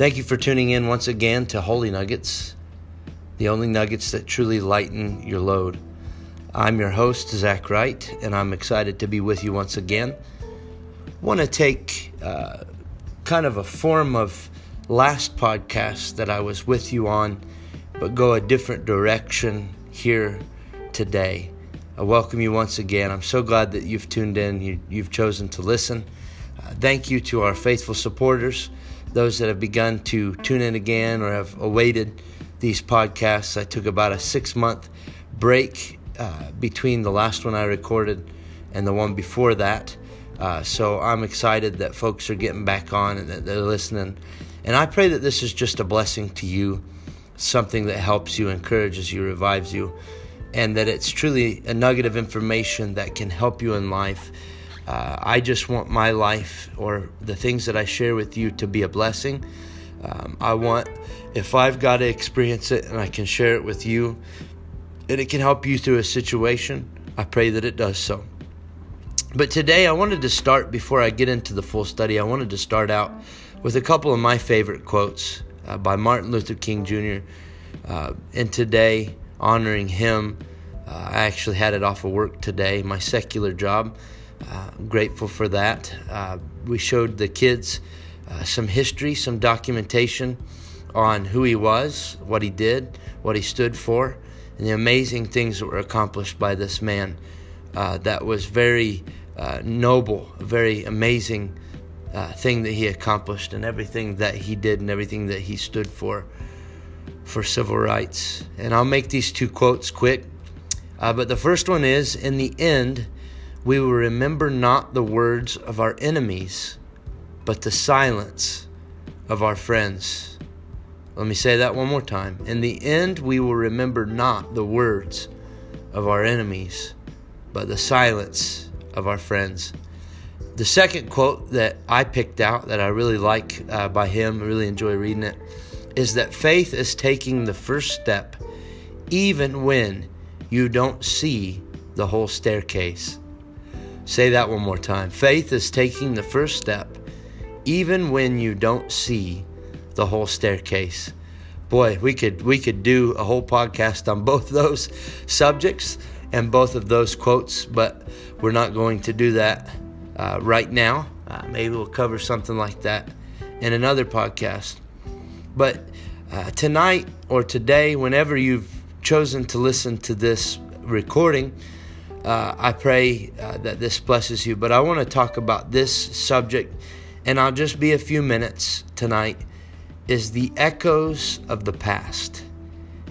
Thank you for tuning in once again to Holy Nuggets, the only nuggets that truly lighten your load. I'm your host, Zach Wright, and I'm excited to be with you once again. Want to take uh, kind of a form of last podcast that I was with you on, but go a different direction here today. I welcome you once again. I'm so glad that you've tuned in, you, have chosen to listen. Uh, thank you to our faithful supporters those that have begun to tune in again or have awaited these podcasts. I took about a six month break uh, between the last one I recorded and the one before that. Uh, so I'm excited that folks are getting back on and that they're listening. And I pray that this is just a blessing to you, something that helps you, encourages you, revives you, and that it's truly a nugget of information that can help you in life uh, I just want my life or the things that I share with you to be a blessing. Um, I want, if I've got to experience it and I can share it with you, and it can help you through a situation, I pray that it does so. But today I wanted to start, before I get into the full study, I wanted to start out with a couple of my favorite quotes uh, by Martin Luther King Jr. Uh, and today, honoring him, uh, I actually had it off of work today, my secular job. Uh, grateful for that. Uh, we showed the kids uh, some history, some documentation on who he was, what he did, what he stood for, and the amazing things that were accomplished by this man. Uh, that was very uh, noble, a very amazing thing that he accomplished, and everything that he did, and everything that he stood for for civil rights. And I'll make these two quotes quick. but the first one is In the end, we will remember not the words of our enemies, but the silence of our friends. Let me say that one more time. In the end, we will remember not the words of our enemies, but the silence of our friends. The second quote that I picked out that I really like uh, by him, I really enjoy reading it, is that faith is taking the first step even when you don't see the whole staircase. Say that one more time. Faith is taking the first step, even when you don't see the whole staircase. Boy, we could we could do a whole podcast on both those subjects and both of those quotes, but we're not going to do that uh, right now. Uh, maybe we'll cover something like that in another podcast. But uh, tonight or today, whenever you've chosen to listen to this recording, uh, I pray uh, that this blesses you. But I want to talk about this subject, and I'll just be a few minutes tonight. Is the echoes of the past.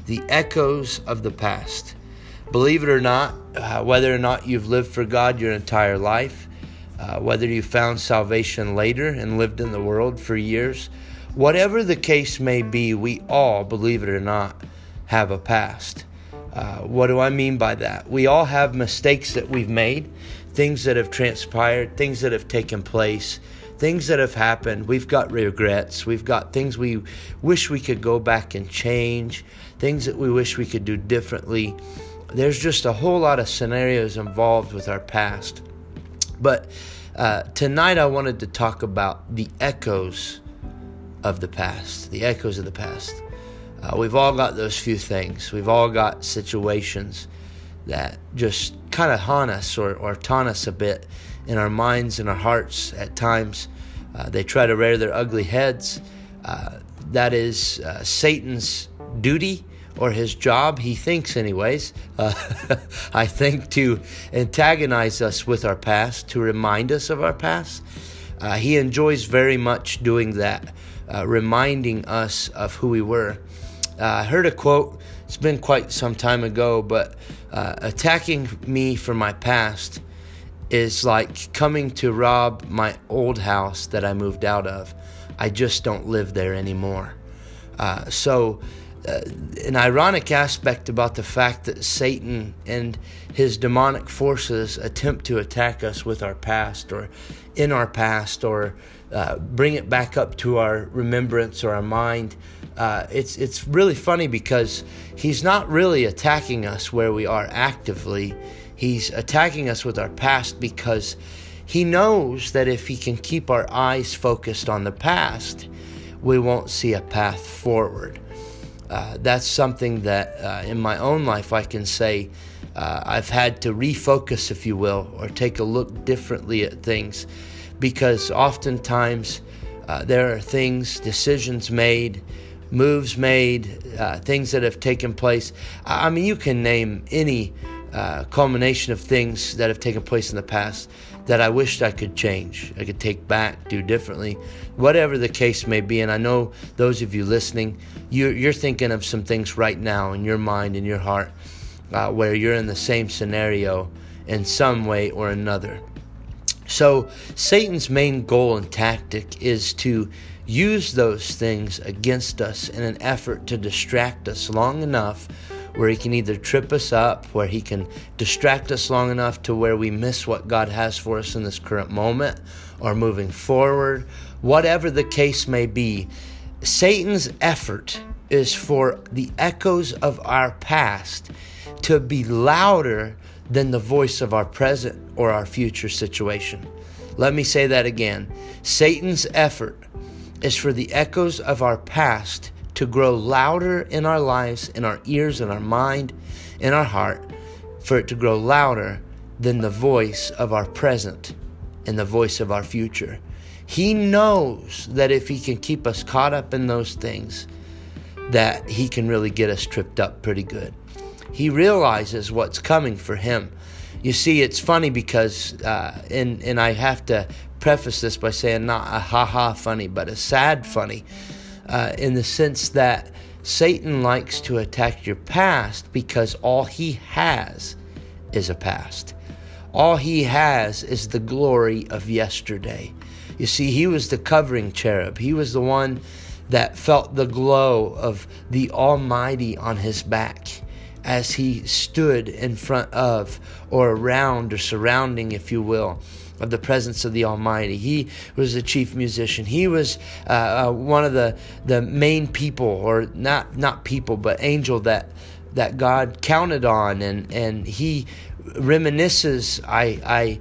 The echoes of the past. Believe it or not, uh, whether or not you've lived for God your entire life, uh, whether you found salvation later and lived in the world for years, whatever the case may be, we all, believe it or not, have a past. Uh, what do I mean by that? We all have mistakes that we've made, things that have transpired, things that have taken place, things that have happened. We've got regrets. We've got things we wish we could go back and change, things that we wish we could do differently. There's just a whole lot of scenarios involved with our past. But uh, tonight I wanted to talk about the echoes of the past, the echoes of the past. Uh, we've all got those few things. We've all got situations that just kind of haunt us or, or taunt us a bit in our minds and our hearts at times. Uh, they try to rear their ugly heads. Uh, that is uh, Satan's duty or his job, he thinks, anyways. Uh, I think to antagonize us with our past, to remind us of our past. Uh, he enjoys very much doing that, reminding us of who we were. Uh, I heard a quote, it's been quite some time ago, but uh, attacking me for my past is like coming to rob my old house that I moved out of. I just don't live there anymore. Uh, so, uh, an ironic aspect about the fact that Satan and his demonic forces attempt to attack us with our past or in our past or uh, bring it back up to our remembrance or our mind uh, it's it's really funny because he's not really attacking us where we are actively. He's attacking us with our past because he knows that if he can keep our eyes focused on the past, we won't see a path forward. Uh, that's something that uh, in my own life I can say uh, I've had to refocus, if you will, or take a look differently at things because oftentimes uh, there are things, decisions made, moves made, uh, things that have taken place. I mean, you can name any uh, culmination of things that have taken place in the past that I wished I could change, I could take back, do differently, whatever the case may be. And I know those of you listening, you're, you're thinking of some things right now in your mind, in your heart, uh, where you're in the same scenario in some way or another. So, Satan's main goal and tactic is to use those things against us in an effort to distract us long enough where he can either trip us up, where he can distract us long enough to where we miss what God has for us in this current moment or moving forward. Whatever the case may be, Satan's effort is for the echoes of our past to be louder than the voice of our present or our future situation. Let me say that again. Satan's effort is for the echoes of our past to grow louder in our lives, in our ears, in our mind, in our heart, for it to grow louder than the voice of our present and the voice of our future. He knows that if he can keep us caught up in those things, that he can really get us tripped up pretty good. He realizes what's coming for him. You see, it's funny because, uh, and and I have to preface this by saying not a ha ha funny, but a sad funny uh, in the sense that Satan likes to attack your past because all he has is a past. All he has is the glory of yesterday. You see, he was the covering cherub, he was the one that felt the glow of the Almighty on his back as he stood in front of or around or surrounding, if you will, of the presence of the Almighty. He was the chief musician. He was uh, uh, one of the, the main people, or not not people, but angel that that God counted on, and and he reminisces. I I.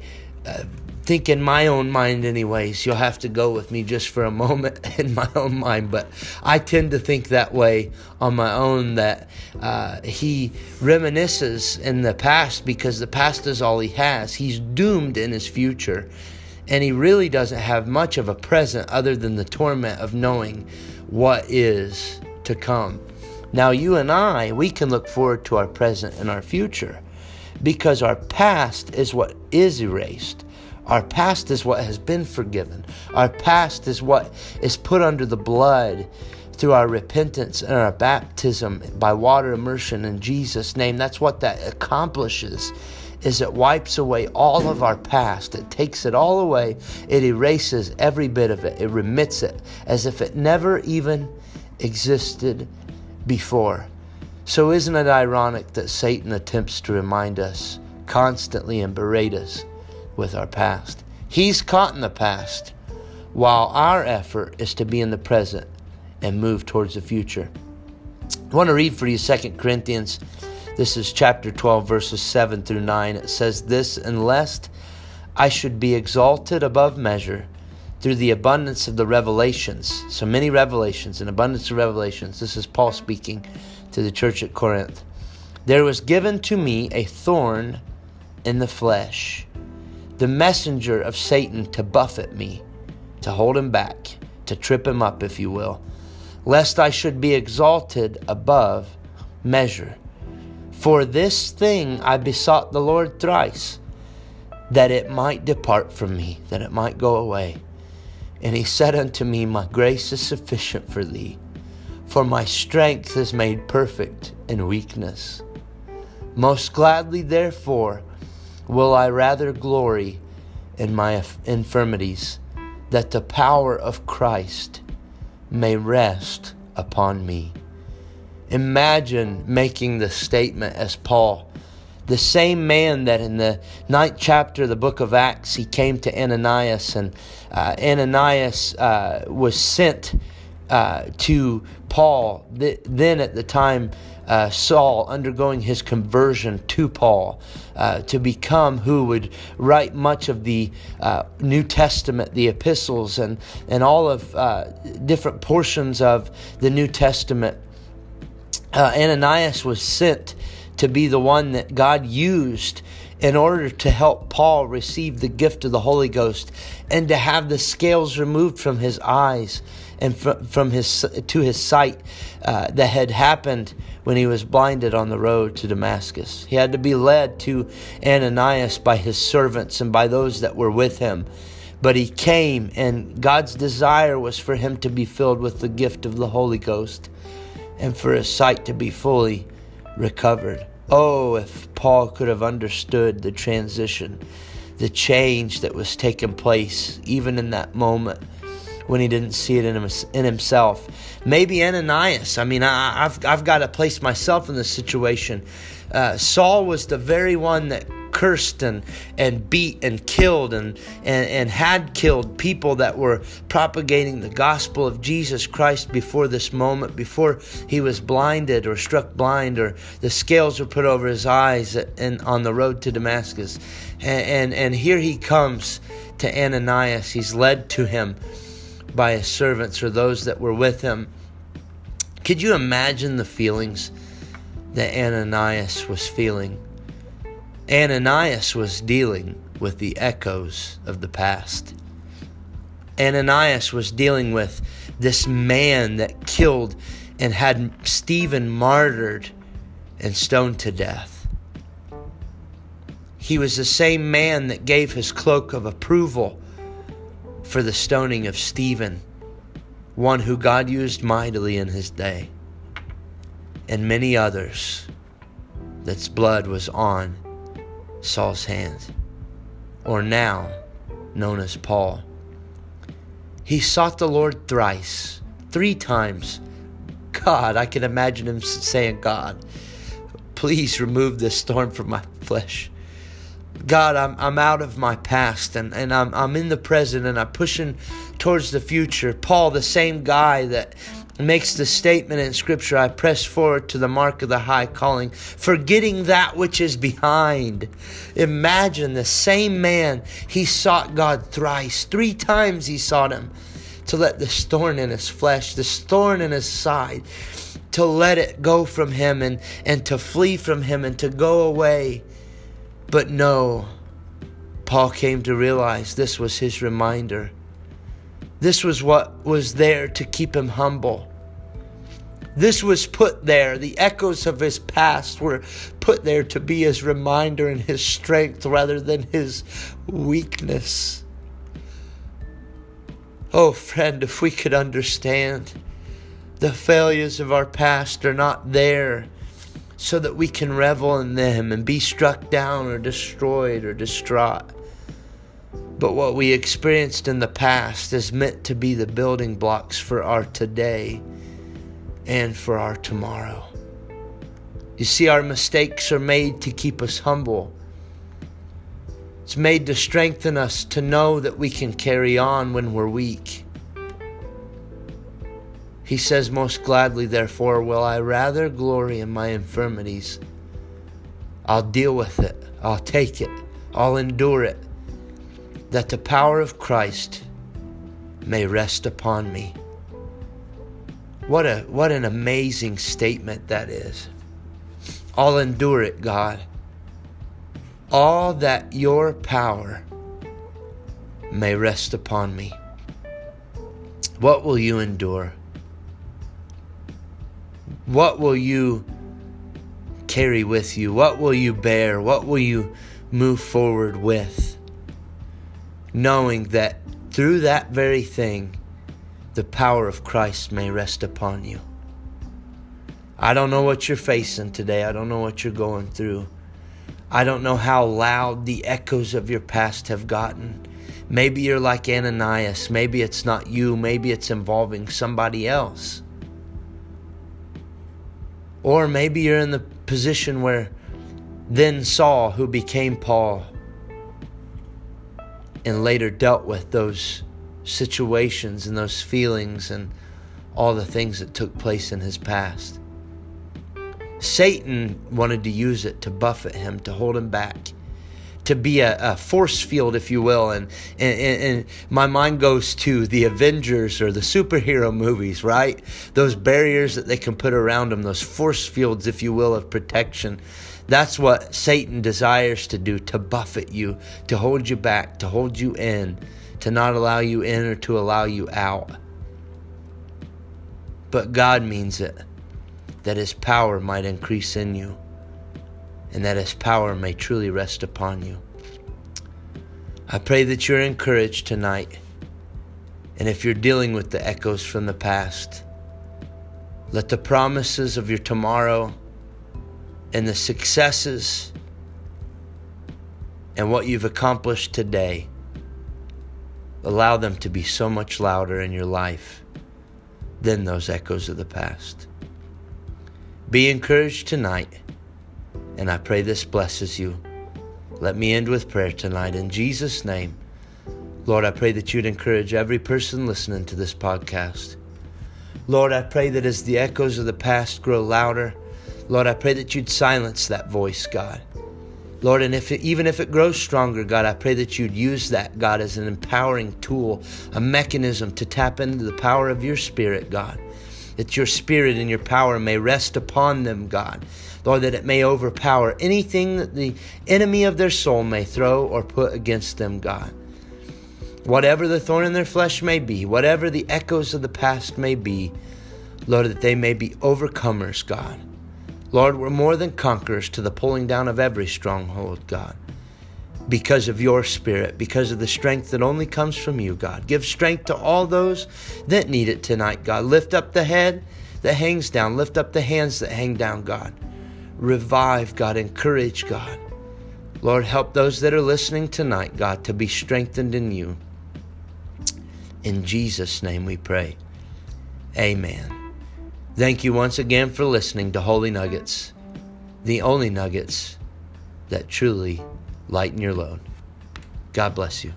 Uh, think in my own mind, anyways. You'll have to go with me just for a moment in my own mind, but I tend to think that way on my own that uh, he reminisces in the past because the past is all he has. He's doomed in his future, and he really doesn't have much of a present other than the torment of knowing what is to come. Now, you and I, we can look forward to our present and our future because our past is what is erased. Our past is what has been forgiven. Our past is what is put under the blood through our repentance and our baptism by water immersion in Jesus' name. That's what that accomplishes. Is it wipes away all of our past. It takes it all away. It erases every bit of it. It remits it as if it never even existed before. So, isn't it ironic that Satan attempts to remind us constantly and berate us with our past. He's caught in the past, while our effort is to be in the present and move towards the future. I want to read for you 2 Corinthians. This is chapter 12, verses 7 through 9. It says, This, and lest I should be exalted above measure through the abundance of the revelations. So many revelations, an abundance of revelations. This is Paul speaking to the church at Corinth. There was given to me a thorn in the flesh the messenger of Satan to buffet me, to hold him back, to trip him up, if you will, lest I should be exalted above measure. For this thing I besought the Lord thrice, that it might depart from me, that it might go away. And he said unto me, My grace is sufficient for thee, for my strength is made perfect in weakness. Most gladly, therefore, will I rather glory in my infirmities, that the power of Christ may rest upon me. Imagine making the statement as Paul, the same man that in the ninth chapter of the book of Acts he came to Ananias, and uh, Ananias uh, was sent uh, to Paul, th- then at the time, uh, Saul undergoing his conversion to Paul uh, to become who would write much of the uh, New Testament, the epistles, and, and all of uh, different portions of the New Testament. Uh, Ananias was sent to be the one that God used in order to help Paul receive the gift of the Holy Ghost and to have the scales removed from his eyes and from his to his sight uh, that had happened when he was blinded on the road to Damascus. He had to be led to Ananias by his servants and by those that were with him. But he came, and God's desire was for him to be filled with the gift of the Holy Ghost and for his sight to be fully recovered. Oh, if Paul could have understood the transition, the change that was taking place, even in that moment when he didn't see it in, him, in himself. Maybe Ananias. I mean, I, have I've got to place myself in this situation. Uh, Saul was the very one that cursed and, and beat and killed and, and, and had killed people that were propagating the gospel of Jesus Christ before this moment, before he was blinded or struck blind or the scales were put over his eyes and on the road to Damascus. And, and, and here he comes to Ananias. He's led to him by his servants or those that were with him. Could you imagine the feelings that Ananias was feeling? Ananias was dealing with the echoes of the past. Ananias was dealing with this man that killed and had Stephen martyred and stoned to death. He was the same man that gave his cloak of approval for the stoning of Stephen, one who God used mightily in his day, and many others that's blood was on Saul's hands, or now known as Paul. He sought the Lord thrice, three times. God, I can imagine him saying, God, please remove this thorn from my flesh. God, I'm, I'm out of my past and, and I'm, I'm in the present and I'm pushing towards the future. Paul, the same guy that makes the statement in Scripture I press forward to the mark of the high calling, forgetting that which is behind. Imagine the same man, he sought God thrice. Three times he sought him to let this thorn in his flesh, this thorn in his side, to let it go from him and, and to flee from him and to go away. But no, Paul came to realize this was his reminder this was what was there to keep him humble. This was put there. The echoes of his past were put there to be his reminder and his strength rather than his weakness. Oh, friend, if we could understand the failures of our past are not there so that we can revel in them and be struck down or destroyed or distraught. But what we experienced in the past is meant to be the building blocks for our today and for our tomorrow. You see, our mistakes are made to keep us humble. It's made to strengthen us to know that we can carry on when we're weak. He says, Most gladly, therefore, will I rather glory in my infirmities. I'll deal with it, I'll take it, I'll endure it that the power of Christ may rest upon me. What a what an amazing statement that is. I'll endure it, God. All that your power may rest upon me. What will you endure? What will you carry with you? What will you bear? What will you move forward with? Knowing that through that very thing, the power of Christ may rest upon you. I don't know what you're facing today. I don't know what you're going through. I don't know how loud the echoes of your past have gotten. Maybe you're like Ananias. Maybe it's not you. Maybe it's involving somebody else. Or maybe you're in the position where then Saul, who became Paul, and later dealt with those situations and those feelings and all the things that took place in his past. Satan wanted to use it to buffet him, to hold him back, to be a, a force field, if you will. And, and, and my mind goes to the Avengers or the superhero movies, right? Those barriers that they can put around them, those force fields, if you will, of protection. That's what Satan desires to do to buffet you, to hold you back, to hold you in, to not allow you in or to allow you out. But God means it that His power might increase in you and that His power may truly rest upon you. I pray that you're encouraged tonight. And if you're dealing with the echoes from the past, let the promises of your tomorrow and the successes and what you've accomplished today allow them to be so much louder in your life than those echoes of the past. Be encouraged tonight, and I pray this blesses you. Let me end with prayer tonight in Jesus' name. Lord, I pray that you'd encourage every person listening to this podcast. Lord, I pray that as the echoes of the past grow louder, Lord, I pray that you'd silence that voice, God. Lord, and if it, even if it grows stronger, God, I pray that you'd use that, God, as an empowering tool, a mechanism to tap into the power of your Spirit, God. That your Spirit and your power may rest upon them, God. Lord, that it may overpower anything that the enemy of their soul may throw or put against them, God. Whatever the thorn in their flesh may be, whatever the echoes of the past may be, Lord, that they may be overcomers, God Lord, we're more than conquerors to the pulling down of every stronghold, God. Because of your spirit, because of the strength that only comes from you, God. Give strength to all those that need it tonight, God. Lift up the head that hangs down, lift up the hands that hang down, God. Revive, God. Encourage, God. Lord, help those that are listening tonight, God, to be strengthened in you. In Jesus' name we pray. Amen. Thank you once again for listening to Holy Nuggets, the only nuggets that truly lighten your load. God bless you.